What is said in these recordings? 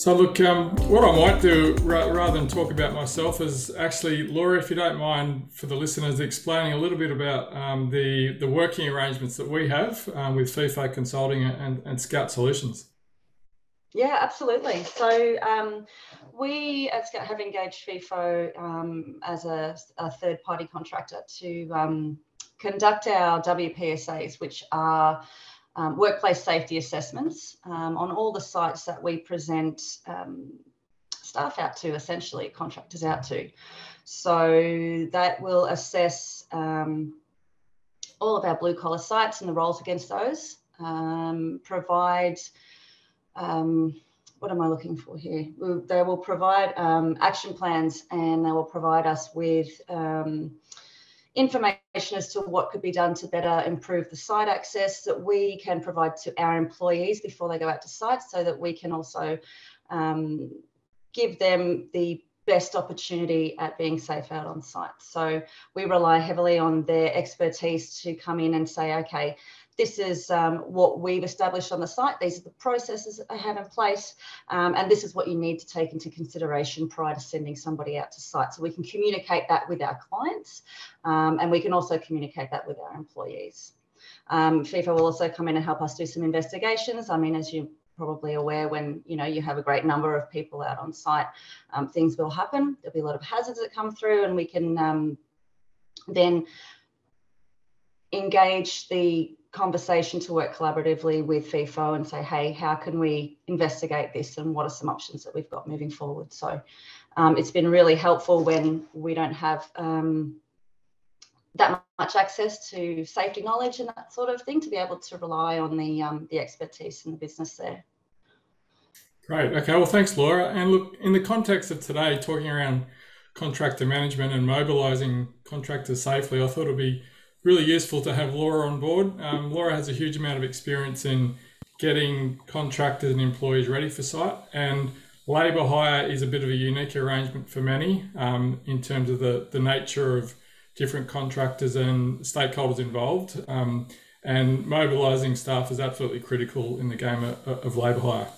So, look, um, what I might do ra- rather than talk about myself is actually, Laura, if you don't mind, for the listeners, explaining a little bit about um, the, the working arrangements that we have um, with FIFA Consulting and, and Skout Solutions. Yeah, absolutely. So um, we at Skout have engaged FIFO um, as a, a, third party contractor to um, conduct our WPSAs, which are um, workplace safety assessments um, on all the sites that we present um, staff out to, essentially contractors out to. So that will assess um, all of our blue collar sites and the roles against those, um, provide um, what am I looking for here? They will provide action plans and they will provide us with information as to what could be done to better improve the site access that we can provide to our employees before they go out to sites so that we can also um, give them the best opportunity at being safe out on site. So we rely heavily on their expertise to come in and say, okay, this is um, what we've established on the site. These are the processes that they have in place. Um, and this is what you need to take into consideration prior to sending somebody out to site. So we can communicate that with our clients um, and we can also communicate that with our employees. Um, FIFO will also come in and help us do some investigations. I mean, as you probably aware when you know you have a great number of people out on site um, things will happen there'll be a lot of hazards that come through and we can um, then engage the conversation to work collaboratively with FIFO and say, hey, how can we investigate this and what are some options that we've got moving forward? So um, it's been really helpful when we don't have um, that much access to safety knowledge and that sort of thing to be able to rely on the, um, the expertise in the business there. Great. Okay. Well, thanks, Laura. And look, in the context of today, talking around contractor management and mobilising contractors safely, I thought it'd be really useful to have Laura on board. Um, Laura has a huge amount of experience in getting contractors and employees ready for site, and labour hire is a bit of a unique arrangement for many um, in terms of the, the nature of different contractors and stakeholders involved. Um, and mobilising staff is absolutely critical in the game of, of labour hire.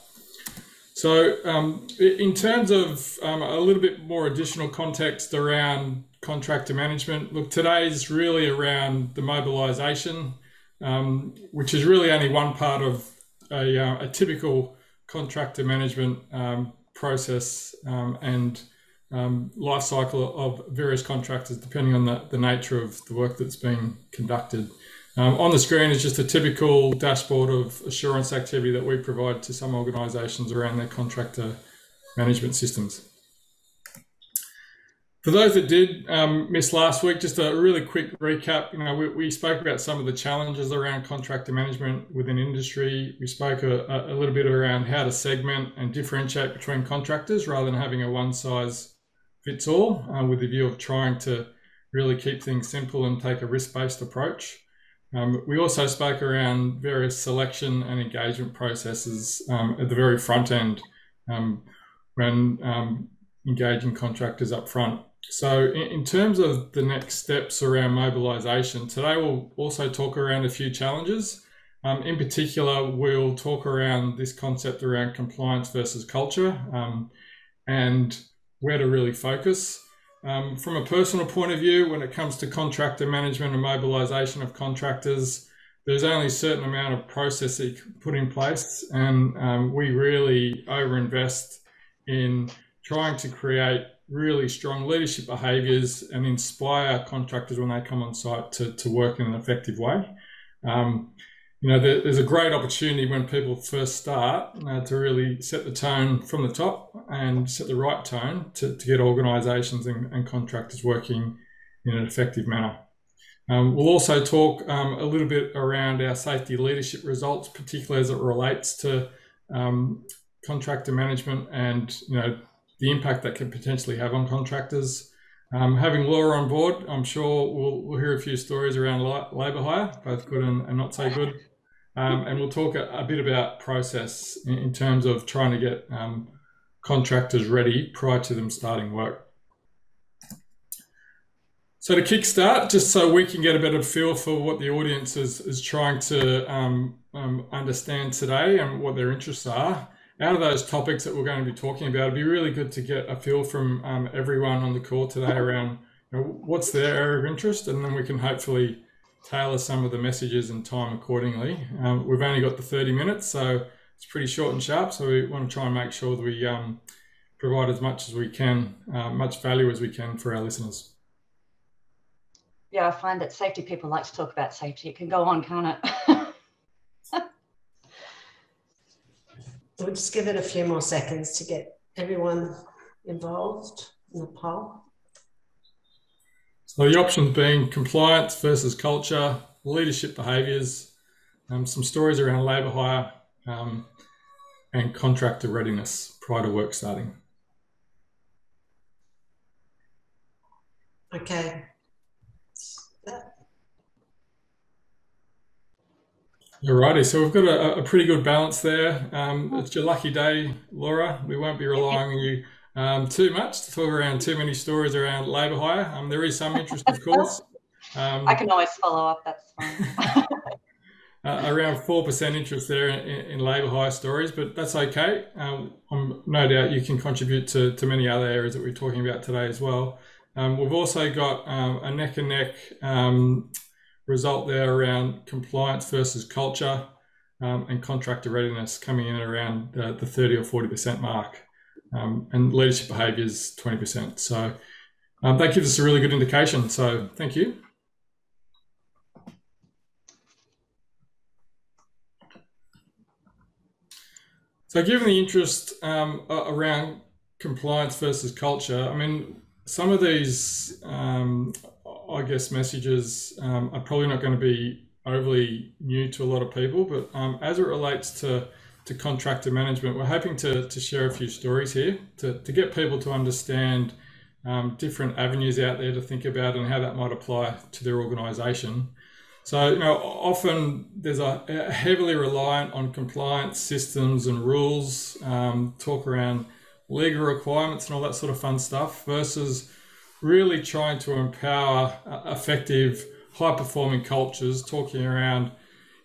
So, um, in terms of um, a little bit more additional context around contractor management. Look, today's really around the mobilisation, um, which is really only one part of a, uh, a typical contractor management um, process um, and um, life cycle of various contractors, depending on the, the nature of the work that's being conducted. Um, on the screen is just a typical dashboard of assurance activity that we provide to some organisations around their contractor management systems. For those that did um, miss last week, just a really quick recap. You know, we, we, spoke about some of the challenges around contractor management within industry. We spoke a, a, little bit around how to segment and differentiate between contractors rather than having a one size fits all, uh, with the view of trying to really keep things simple and take a risk based approach. Um, we also spoke around various selection and engagement processes um, at the very front end um, when um, engaging contractors up front. So, in, in terms of the next steps around mobilisation, today we'll also talk around a few challenges. Um, in particular, we'll talk around this concept around compliance versus culture um, and where to really focus. Um, from a personal point of view, when it comes to contractor management and mobilisation of contractors, there's only a certain amount of process that you can put in place, and um, we really overinvest in trying to create really strong leadership behaviours and inspire contractors when they come on site to, to work in an effective way. Um, you know, there, there's a great opportunity when people first start uh, to really set the tone from the top and set the right tone to, to get organisations and, and, contractors working in an effective manner. Um, we'll also talk um, a little bit around our safety leadership results, particularly as it relates to um, contractor management and you know the impact that can potentially have on contractors. Um, having Laura on board, I'm sure we'll, we'll hear a few stories around labour hire, both good and, and not so good. Um, and we'll talk a, a, bit about process in, in, terms of trying to get um, contractors ready prior to them starting work. So to kickstart, just so we can get a better feel for what the audience is, is trying to um, um understand today and what their interests are, out of those topics that we're going to be talking about, it'd be really good to get a feel from um, everyone on the call today around you know, what's their area of interest, and then we can hopefully tailor some of the messages and time accordingly. Um, we've only got the 30 minutes, so it's pretty short and sharp. So we want to try and make sure that we um, provide as much as we can, uh, much value as we can for our listeners. Yeah, I find that safety people like to talk about safety. It can go on, can't it? We'll just give it a few more seconds to get everyone involved in the poll. So the options being compliance versus culture, leadership behaviours, um, some stories around labour hire, um, and contractor readiness prior to work starting. Okay. Alrighty, so we've got a, a, pretty good balance there. Um, it's your lucky day, Laura. We won't be relying on you um, too much to talk around too many stories around labour hire. Um, there is some interest, of course. Um, I can always follow up. That's fine. uh, around four percent interest there in, in, labour hire stories, but that's okay. Um, no doubt you can contribute to, to many other areas that we're talking about today as well. Um, we've also got um, a neck and neck result there around compliance versus culture um, and contractor readiness coming in around the, the 30 or 40% mark. Um, and leadership behaviours 20%. So um, that gives us a really good indication. So thank you. So given the interest um, around compliance versus culture, I mean, some of these um, I guess messages um, are probably not going to be overly new to a lot of people, but um, as it relates to to contractor management, we're hoping to, to share a few stories here to, to get people to understand um, different avenues out there to think about and how that might apply to their organisation. So, you know, often there's a, a, heavily reliant on compliance systems and rules, um, talk around legal requirements and all that sort of fun stuff versus really trying to empower uh, effective, high performing cultures, talking around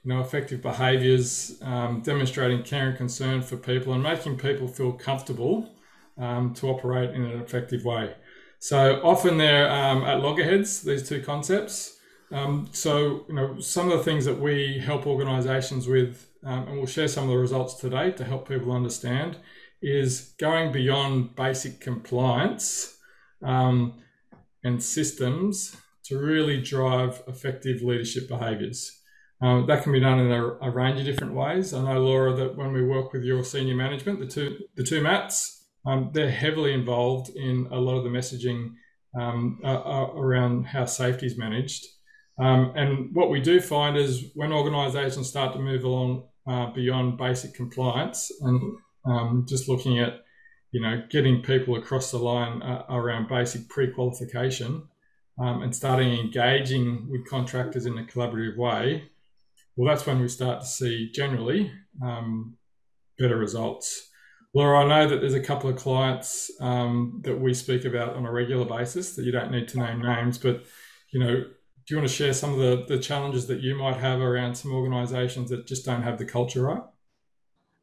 you know, effective behaviours, um, demonstrating care and concern for people, and making people feel comfortable um, to operate in an effective way. So often they're um, at loggerheads, these two concepts. Um, so, you know, some of the things that we help organisations with, um, and we'll share some of the results today to help people understand, is going beyond basic compliance um, and systems to really drive effective leadership behaviours. Um, that can be done in a, a, range of different ways. I know, Laura, that when we work with your senior management, the two the two Matts, um, they're heavily involved in a lot of the messaging um, uh, uh, around how safety is managed. Um, and what we do find is when organisations start to move along uh, beyond basic compliance and um, just looking at you know, getting people across the line uh, around basic pre-qualification um, and starting engaging with contractors in a collaborative way, well, that's when we start to see generally um, better results. Laura, I know that there's a couple of clients um, that we speak about on a regular basis that you don't need to name names, but you know, do you want to share some of the, the challenges that you might have around some organisations that just don't have the culture right?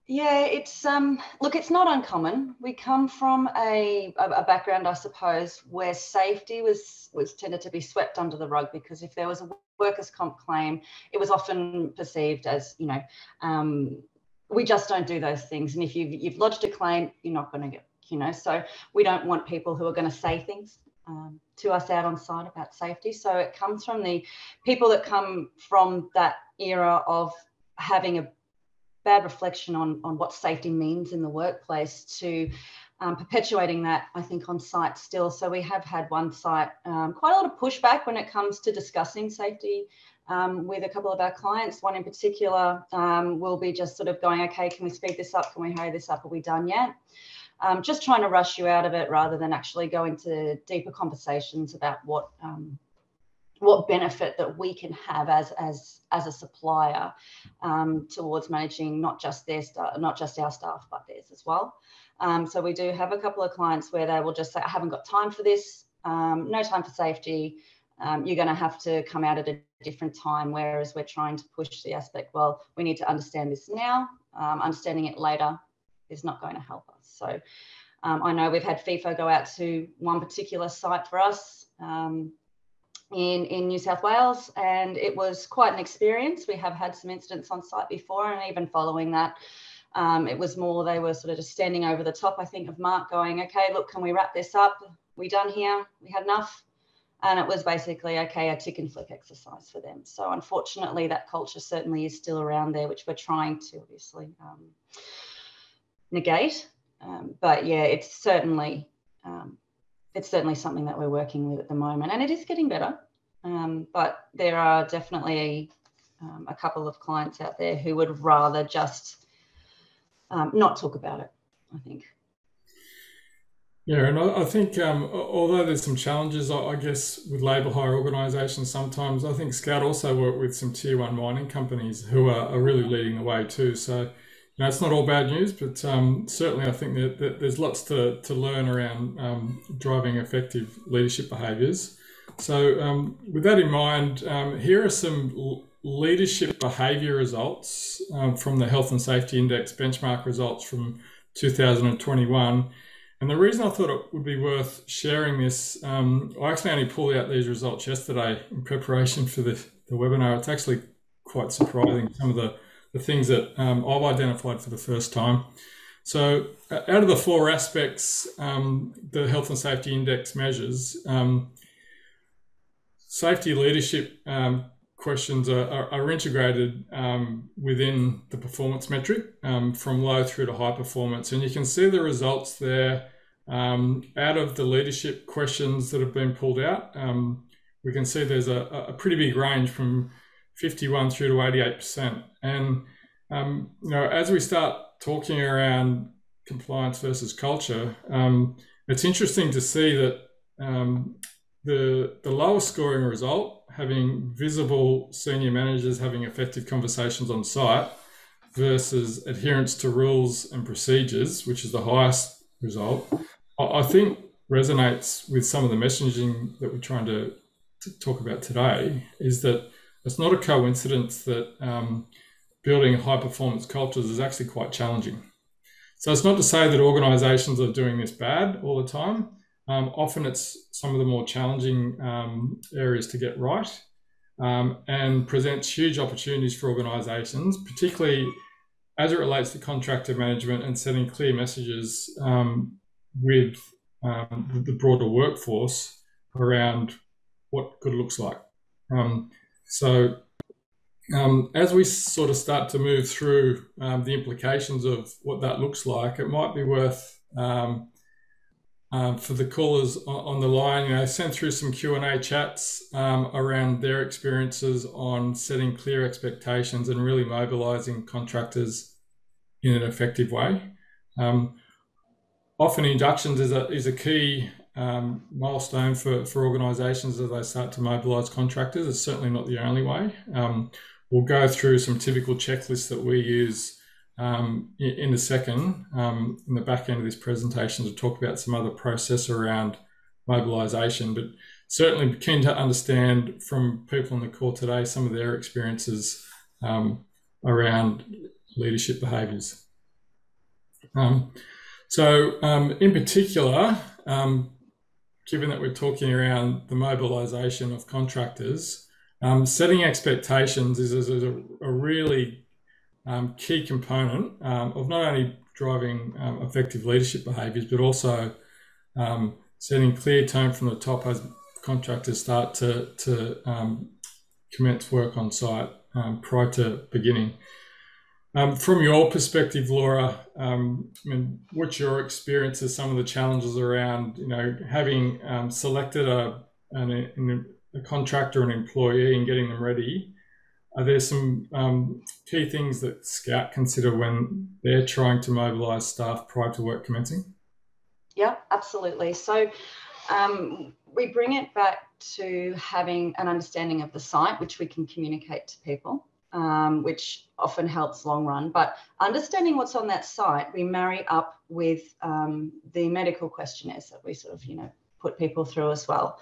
Yeah, it's um look, it's not uncommon. We come from a, a, background, I suppose, where safety was was tended to be swept under the rug because if there was a workers' comp claim, it was often perceived as you know, um, we just don't do those things. And if you've you've lodged a claim, you're not going to get you know. So we don't want people who are going to say things um, to us out on site about safety. So it comes from the people that come from that era of having a bad reflection on, on what safety means in the workplace to um, perpetuating that, I think, on site still. So we have had one site um, quite a lot of pushback when it comes to discussing safety um, with a couple of our clients. One in particular um, will be just sort of going, okay, can we speed this up? Can we hurry this up? Are we done yet? Um, just trying to rush you out of it rather than actually go into deeper conversations about what um, what benefit that we can have as as as a supplier um, towards managing not just their staff, not just our staff, but theirs as well. Um, so we do have a couple of clients where they will just say, "I haven't got time for this. Um, no time for safety. Um, you're going to have to come out at a different time." Whereas we're trying to push the aspect, well, we need to understand this now. Um, understanding it later is not going to help us. So um, I know we've had FIFO go out to one particular site for us in, in New South Wales, and it was quite an experience. We have had some incidents on site before, and even following that, um, it was more they were sort of just standing over the top, I think, of Mark going, okay, look, can we wrap this up? We done here? We had enough? And it was basically, okay, a tick and flick exercise for them. So unfortunately, that culture certainly is still around there, which we're trying to obviously um, negate. Um, but yeah, it's certainly um, it's certainly something that we're working with at the moment, and it is getting better. Um, but there are definitely um, a couple of clients out there who would rather just um, not talk about it. I think. Yeah, and I, I think um, although there's some challenges, I, I guess with labour hire organisations, sometimes I think Skout also work with some tier one mining companies who are, are really leading the way too. So you know, it's not all bad news, but um, certainly I think that, that, there's lots to, to learn around um, driving effective leadership behaviours. So, um, with that in mind, um, here are some leadership behaviour results um, from the Health and Safety Index benchmark results from 2021. And the reason I thought it would be worth sharing this, um, I actually only pulled out these results yesterday in preparation for the, the webinar. It's actually quite surprising some of the the things that um, I've identified for the first time. So, out of the four aspects um, the health and safety index measures, um, safety leadership um, questions are, are, are integrated um, within the performance metric um, from low through to high performance. And you can see the results there out of the leadership questions that have been pulled out. we can see there's a, a pretty big range from 51 through to 88%. And, um, you know, as we start talking around compliance versus culture, um, it's interesting to see that um, the, the lowest scoring result, having visible senior managers having effective conversations on site versus adherence to rules and procedures, which is the highest result, I think resonates with some of the messaging that we're trying to, to talk about today is that it's not a coincidence that um, building high performance cultures is actually quite challenging. So it's not to say that organizations are doing this bad all the time. Um, often it's some of the more challenging um, areas to get right um, and presents huge opportunities for organizations, particularly as it relates to contractor management and setting clear messages um, with um, the broader workforce around what good looks like. Um, so, as we sort of start to move through the implications of what that looks like, it might be worth um, um for the callers on the line, you know, send through some Q and A chats um, around their experiences on setting clear expectations and really mobilising contractors in an effective way. Um, often inductions is a is a key um, milestone for, for organisations as they start to mobilise contractors. It's certainly not the only way. Um, we'll go through some typical checklists that we use um, in, a second um, in the back end of this presentation to talk about some other process around mobilisation. But certainly keen to understand from people on the call today some of their experiences um, around leadership behaviours. Um, so, in particular, um, given that we're talking around the mobilisation of contractors, um, setting expectations is, is a, a, really um, key component um, of not only driving um, effective leadership behaviours, but also um, setting clear tone from the top as contractors start to, to um, commence work on site prior to beginning. Um, from your perspective, Laura, um, I mean, what's your experience of some of the challenges around, you know, having um, selected a, an, a contractor, an employee, and getting them ready? Are there some um, key things that Skout consider when they're trying to mobilise staff prior to work commencing? Yeah, absolutely. So um, we bring it back to having an understanding of the site, which we can communicate to people um, which often helps long run. But understanding what's on that site, we marry up with um, the medical questionnaires that we sort of, you know, put people through as well.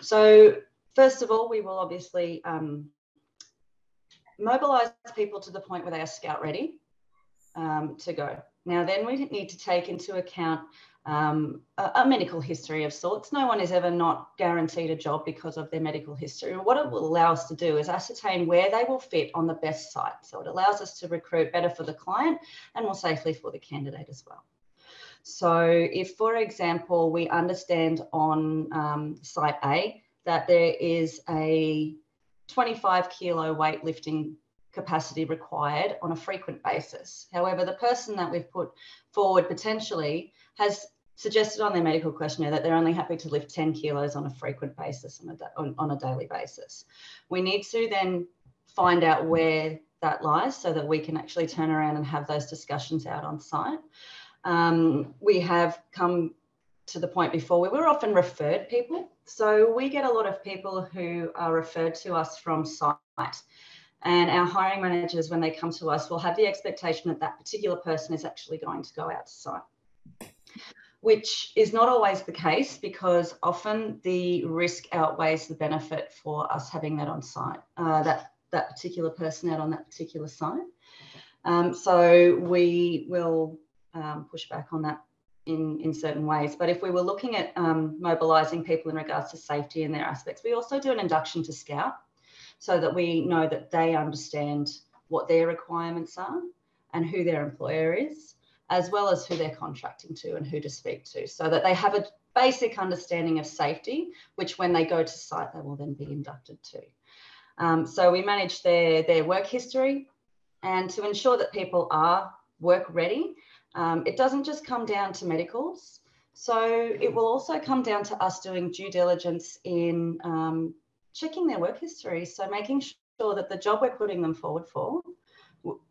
So first of all, we will obviously um, mobilize people to the point where they are Skout ready um, to go. Now, then we need to take into account um, a, a, medical history of sorts. No one is ever not guaranteed a job because of their medical history. What it will allow us to do is ascertain where they will fit on the best site. So it allows us to recruit better for the client and more safely for the candidate as well. So if, for example, we understand on um, site A that there is a 25 kilo weightlifting capacity required on a frequent basis. However, the person that we've put forward potentially has suggested on their medical questionnaire that they're only happy to lift 10 kilos on a frequent basis on a, on, on a daily basis. We need to then find out where that lies so that we can actually turn around and have those discussions out on site. Um, we have come to the point before where we're often referred people. So we get a lot of people who are referred to us from site. And our hiring managers, when they come to us, will have the expectation that that particular person is actually going to go out to site which is not always the case because often the risk outweighs the benefit for us having that on site, uh, that, that particular person out on that particular site. Um, so we will um, push back on that in, in certain ways. But if we were looking at um, mobilising people in regards to safety and their aspects, we also do an induction to Skout so that we know that they understand what their requirements are and who their employer is as well as who they're contracting to and who to speak to, so that they have a basic understanding of safety, which when they go to site, they will then be inducted to. Um, so we manage their, their work history and to ensure that people are work ready. Um, it doesn't just come down to medicals. So it will also come down to us doing due diligence in um, checking their work history. So making sure that the job we're putting them forward for,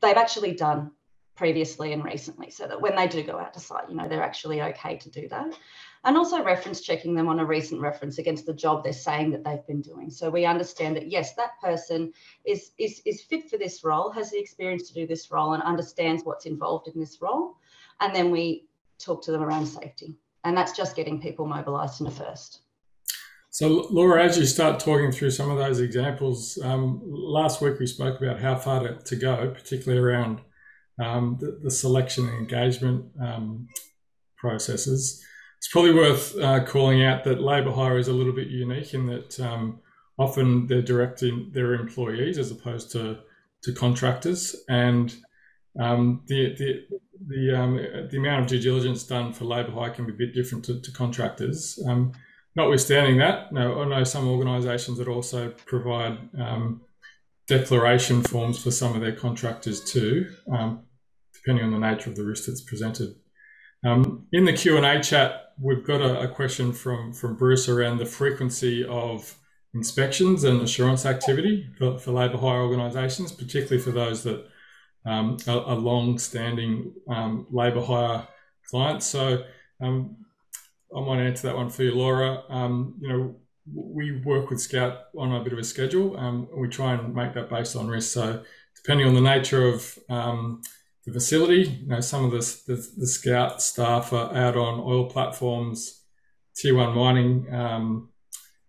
they've actually done previously and recently so that when they do go out to site, you know, they're actually okay to do that. And also reference checking them on a recent reference against the job they're saying that they've been doing. So we understand that yes, that person is, is, is fit for this role, has the experience to do this role and understands what's involved in this role. And then we talk to them around safety. And that's just getting people mobilised in the first. So, Laura, as you start talking through some of those examples, um, last week we spoke about how far to, to go, particularly around um, the, the, selection and engagement um, processes. It's probably worth uh, calling out that labour hire is a little bit unique in that um, often they're directing their employees as opposed to, to contractors, and um, the the the, um, the amount of due diligence done for labour hire can be a bit different to, to contractors. Um, notwithstanding that, no, I know some organisations that also provide um, declaration forms for some of their contractors too, um, depending on the nature of the risk that's presented. Um, in the Q and A chat, we've got a, a, question from from Bruce around the frequency of inspections and assurance activity for, for labour hire organisations, particularly for those that um, are, are long-standing um, labour hire client. So um, I might answer that one for you, Laura. Um, you know, we work with Skout on a bit of a schedule. Um, we try and make that based on risk. So depending on the nature of um, the facility, you know, some of the, the, the, Skout staff are out on oil platforms, tier one mining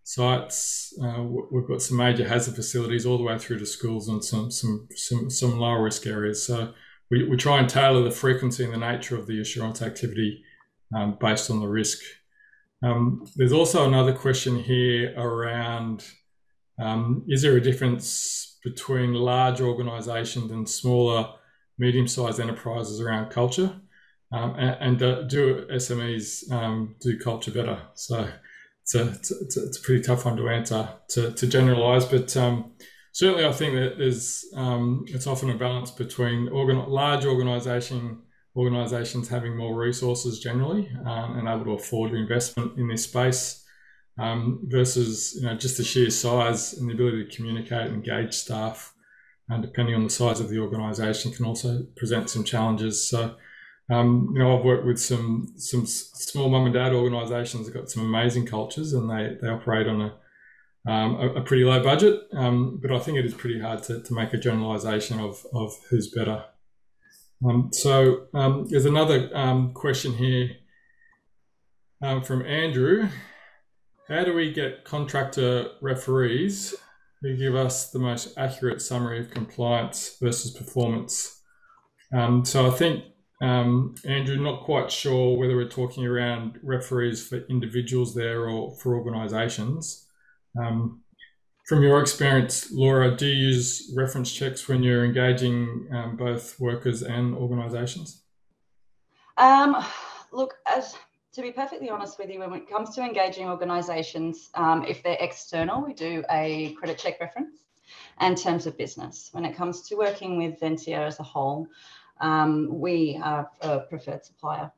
sites. Uh, we've got some major hazard facilities all the way through to schools and some some some, some lower risk areas. So we, we try and tailor the frequency and the nature of the assurance activity um, based on the risk um, there's also another question here around um, is there a difference between large organisations and smaller, medium sized enterprises around culture? Um, and, and do SMEs um, do culture better? So it's a, it's, a, it's a, pretty tough one to answer to, to generalise, but um, certainly I think that there's um, it's often a balance between organ- large organisation organisations having more resources generally um, and able to afford investment in this space um, versus you know just the sheer size and the ability to communicate and engage staff and depending on the size of the organisation can also present some challenges. So um, you know I've worked with some some small mum and dad organisations that got some amazing cultures and they they operate on a um, a, a, pretty low budget, um, but I think it is pretty hard to, to make a generalisation of, of who's better um, so um, there's another um, question here from Andrew. How do we get contractor referees who give us the most accurate summary of compliance versus performance? So I think Um, Andrew, not quite sure whether we're talking around referees for individuals there or for organisations. Um, from your experience, Laura, do you use reference checks when you're engaging um, both workers and organisations? Um, look, as to be perfectly honest with you, when it comes to engaging organisations, um, if they're external, we do a credit check reference and terms of business. When it comes to working with Ventia as a whole, um, we have a preferred supplier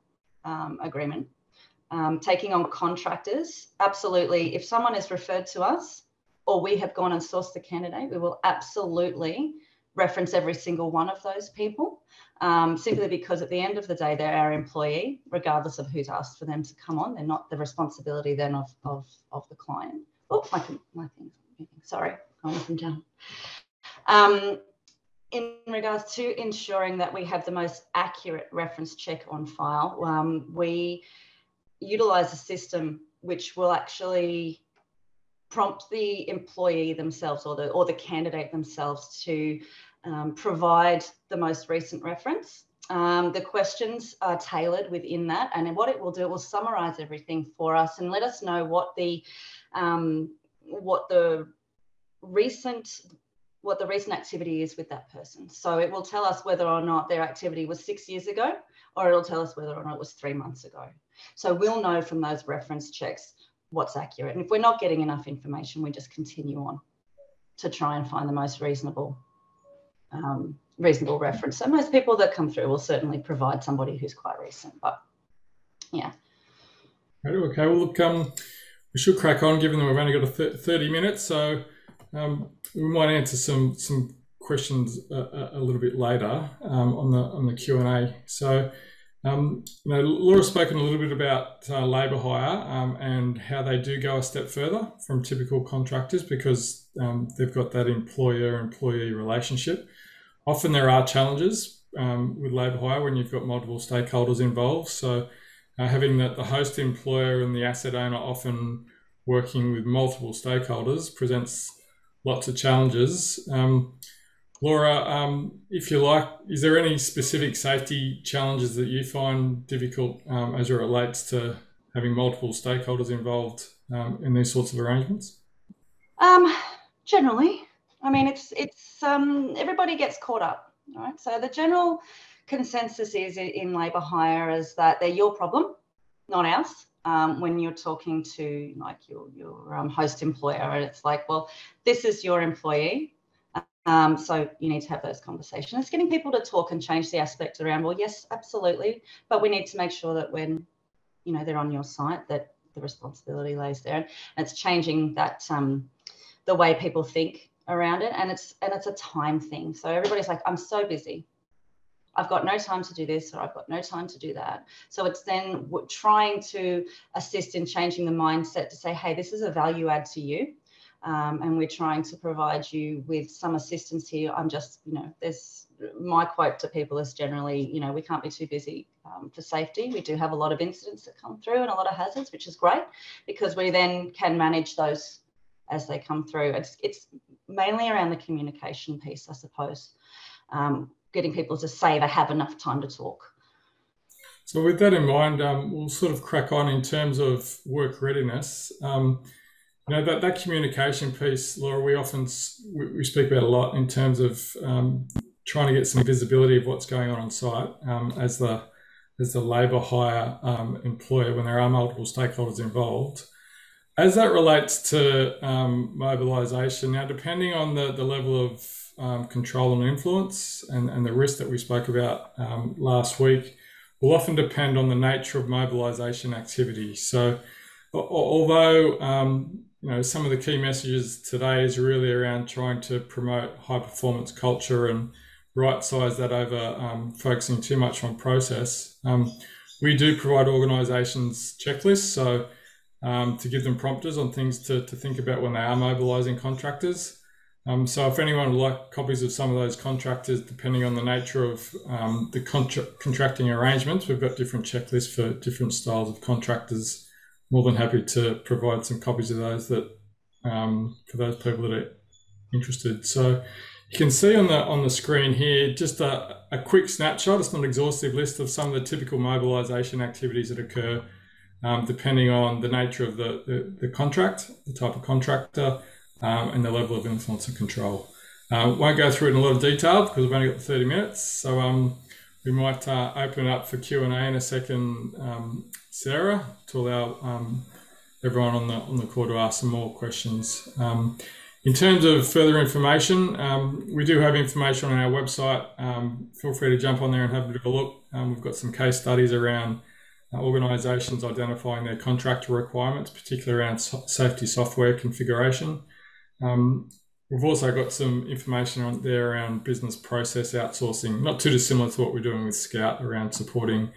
um, agreement. Um, taking on contractors, absolutely. If someone is referred to us or we have gone and sourced the candidate, we will absolutely reference every single one of those people um, simply because at the end of the day, they're our employee, regardless of who's asked for them to come on. They're not the responsibility then of, of, of the client. Oh, my, my thing's sorry, going down. In regards to ensuring that we have the most accurate reference check on file, um, we utilize a system which will actually prompt the employee themselves or the or the candidate themselves to um, provide the most recent reference. Um, the questions are tailored within that, and what it will do, it will summarize everything for us and let us know what the um, what the recent what the recent activity is with that person. So it will tell us whether or not their activity was six years ago, or it'll tell us whether or not it was three months ago. So we'll know from those reference checks what's accurate. And if we're not getting enough information, we just continue on to try and find the most reasonable um, reasonable reference. So most people that come through will certainly provide somebody who's quite recent, but yeah. Okay, well, look, um, we should crack on given that we've only got a th 30 minutes. So um, we might answer some some questions a, a little bit later um, on the on the Q and A. So, um, you know, Laura's spoken a little bit about uh, labour hire um, and how they do go a step further from typical contractors because um, they've got that employer-employee relationship. Often there are challenges um, with labour hire when you've got multiple stakeholders involved. So, uh, having that the host employer and the asset owner often working with multiple stakeholders presents lots of challenges. Um, Laura, um, if you like, is there any specific safety challenges that you find difficult um, as it relates to having multiple stakeholders involved um, in these sorts of arrangements? Um, generally, I mean, it's it's um, everybody gets caught up, right? So the general consensus is in labour hire is that they're your problem, not ours um, when you're talking to like your, your um, host employer and it's like well this is your employee. Um, so you need to have those conversations. It's getting people to talk and change the aspect around well yes absolutely but we need to make sure that when you know they're on your site that the responsibility lays there. And it's changing that um, the way people think around it and it's and it's a time thing. So everybody's like i'm so busy I've got no time to do this or I've got no time to do that. So it's then trying to assist in changing the mindset to say, hey, this is a value add to you. Um, and we're trying to provide you with some assistance here. I'm just, you know, there's my quote to people is generally, you know, we can't be too busy um, for safety. We do have a lot of incidents that come through and a lot of hazards, which is great because we then can manage those as they come through. It's, it's mainly around the communication piece, I suppose. Um, getting people to say they have enough time to talk. So, with that in mind, um, we'll sort of crack on in terms of work readiness. Um, you know that, that communication piece, Laura, we often we, we speak about a lot in terms of um, trying to get some visibility of what's going on on site um, as the as the labour hire um, employer when there are multiple stakeholders involved. As that relates to um, mobilisation, now depending on the, the level of um, control and influence and, and the risk that we spoke about um, last week will often depend on the nature of mobilisation activity. So, although um, you know some of the key messages today is really around trying to promote high performance culture and right size that over um, focusing too much on process, um, we do provide organisations checklists. So. Um, to give them prompters on things to, to think about when they are mobilising contractors. Um, so if anyone would like copies of some of those contractors, depending on the nature of um, the contra- contracting arrangements, we've got different checklists for different styles of contractors. More than happy to provide some copies of those that um, for those people that are interested. So you can see on the on the screen here just a, a quick snapshot. It's not an exhaustive list of some of the typical mobilisation activities that occur um, depending on the nature of the, the, the contract, the type of contractor, um, and the level of influence and control. Uh, won't go through it in a lot of detail because we've only got 30 minutes. So um, we might uh, open it up for Q&A in a second, um, Sarah, to allow um, everyone on the, on the call to ask some more questions. Um, in terms of further information, um, we do have information on our website. feel free to jump on there and have a bit of a look. we've got some case studies around uh, organisations identifying their contractor requirements, particularly around so safety software configuration. Um, we've also got some information on there around business process outsourcing, not too dissimilar to what we're doing with Skout around supporting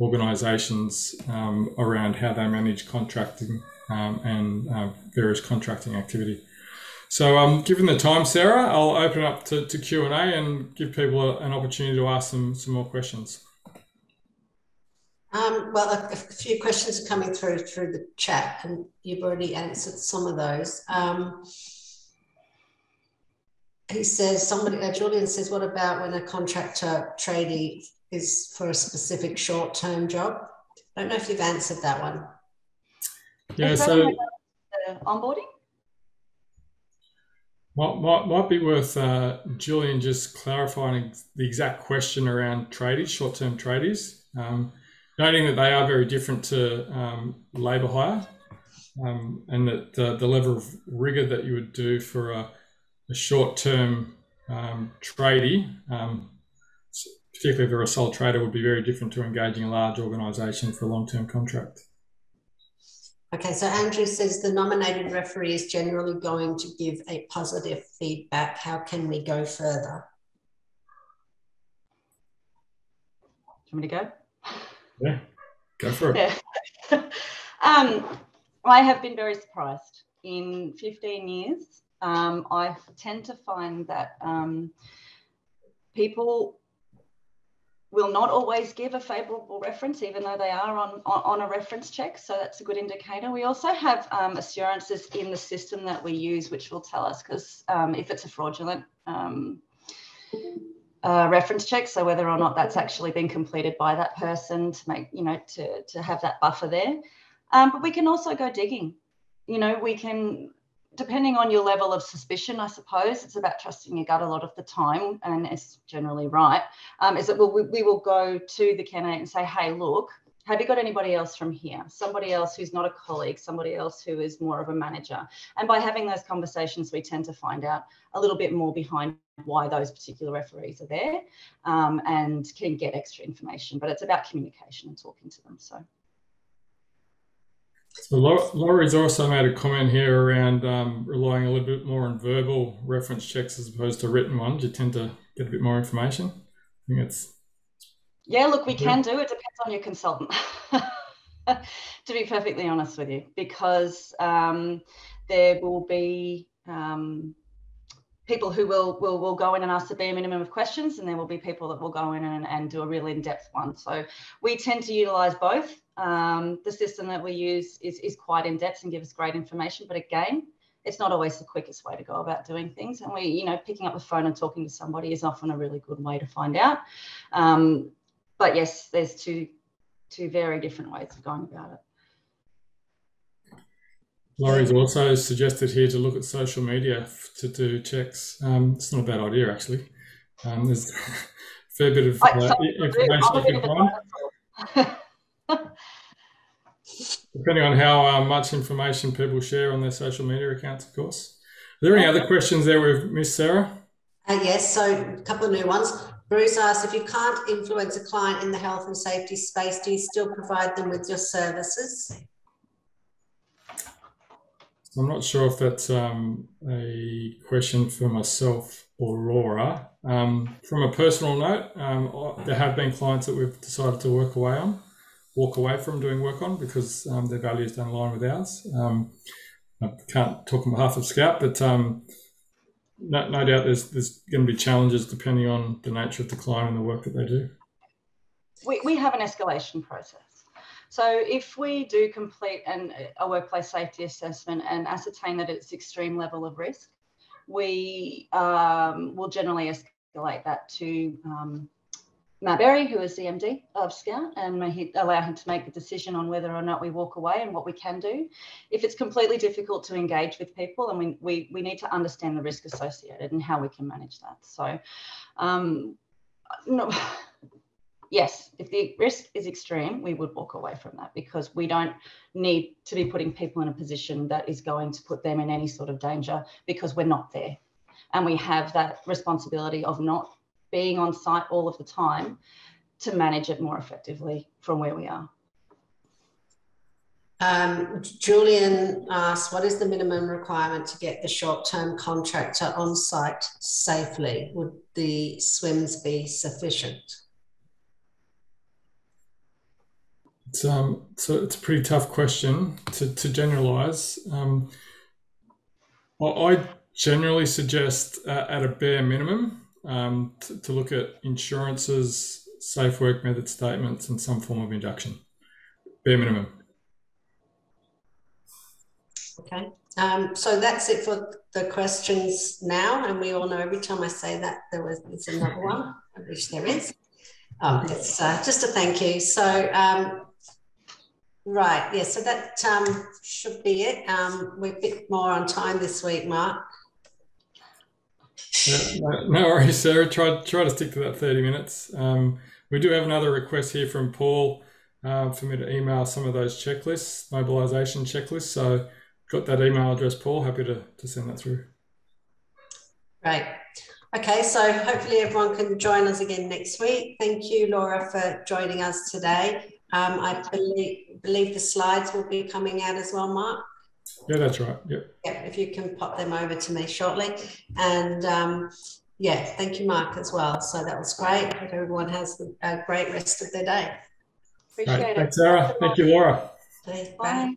organisations um, around how they manage contracting um, and uh, various contracting activity. So, um, given the time, Sarah, I'll open up to, to Q and A and give people a, an opportunity to ask some some more questions. Um, well, a, a, few questions are coming through through the chat, and you've already answered some of those. Um, he says, somebody, uh, Julian says, what about when a contractor tradie is for a specific short term job? I don't know if you've answered that one. Yeah, so onboarding? Might, might, might be worth uh, Julian just clarifying the exact question around tradies, short term tradies. Um, noting that they are very different to um, labour hire, um, and that the, the, level of rigour that you would do for a, a short-term um, tradie, um, particularly if you're a sole trader, would be very different to engaging a large organisation for a long-term contract. Okay, so Andrew says the nominated referee is generally going to give a positive feedback. How can we go further? Do you want me to go? Yeah, go for it. Yeah. um, I have been very surprised. In 15 years, um, I tend to find that um, people will not always give a favourable reference, even though they are on, on, a reference check. So that's a good indicator. We also have um, assurances in the system that we use, which will tell us because um, if it's a fraudulent um, uh, reference check. So whether or not that's actually been completed by that person to make, you know, to, to have that buffer there. Um, but we can also go digging. You know, we can, depending on your level of suspicion, I suppose, it's about trusting your gut a lot of the time, and it's generally right, um, is that we'll, we will go to the candidate and say, hey, look, have you got anybody else from here? Somebody else who's not a colleague, somebody else who is more of a manager. And by having those conversations, we tend to find out a little bit more behind why those particular referees are there um, and can get extra information. But it's about communication and talking to them. So. So Laurie's also made a comment here around um, relying a little bit more on verbal reference checks as opposed to written ones. You tend to get a bit more information. I think it's yeah, look, we can do. It depends on your consultant, to be perfectly honest with you, because um, there will be um, people who will, will will go in and ask the bare minimum of questions, and there will be people that will go in and, and do a real in-depth one. So we tend to utilize both. Um, the system that we use is, is quite in-depth and gives us great information, but again, it's not always the quickest way to go about doing things. And we, you know, picking up the phone and talking to somebody is often a really good way to find out. Um, but yes, there's two two very different ways of going about it. Laurie's also suggested here to look at social media to do checks. Um, it's not a bad idea, actually. Um, there's a fair bit of uh, information you can find. Depending on how uh, much information people share on their social media accounts, of course. Are there any other questions there we've missed, Sarah? Uh, yes, so a couple of new ones. Bruce asks, if you can't influence a client in the health and safety space, do you still provide them with your services? I'm not sure if that's um, a question for myself or Laura. Um, from a personal note, um, there have been clients that we've decided to work away on, walk away from doing work on because um, their values don't align with ours. Um, I can't talk on behalf of Skout, but um, no, no doubt there's there's going to be challenges depending on the nature of the client and the work that they do. We, we have an escalation process. So if we do complete an, a workplace safety assessment and ascertain that it's extreme level of risk, we um, will generally escalate that to um, Matt Berry, who is the MD of Skout, and allow him to make the decision on whether or not we walk away and what we can do. If it's completely difficult to engage with people, and we, we, we need to understand the risk associated and how we can manage that. So, um, no, yes, if the risk is extreme, we would walk away from that because we don't need to be putting people in a position that is going to put them in any sort of danger because we're not there. And we have that responsibility of not being on site all of the time to manage it more effectively from where we are. Um, Julian asked, what is the minimum requirement to get the short-term contractor on site safely? Would the SWMS be sufficient? It's, um, so it's a pretty tough question to, to generalize. Um, I generally suggest uh, at a bare minimum um, to, to, look at insurances, safe work method statements, and some form of induction. Bare minimum. Okay. Um, so that's it for the questions now, and we all know every time I say that there was there's another one. I wish there is. Um, it's uh, just a thank you. So um, right, yeah. So that um, should be it. Um, we're a bit more on time this week, Mark. No, no worries, Sarah. Try try to stick to that thirty minutes. Um, we do have another request here from Paul uh, for me to email some of those checklists, mobilisation checklists. So got that email address, Paul. Happy to, to send that through. Right. Okay, so hopefully everyone can join us again next week. Thank you, Laura, for joining us today. Um, I believe, believe the slides will be coming out as well, Mark. Yeah, that's right. Yep. Yeah, if you can pop them over to me shortly. And um, yeah, thank you, Mark, as well. So that was great. Hope everyone has a great rest of their day. Appreciate right. it. Thanks, Sarah. Thank you, Laura. Bye. Bye.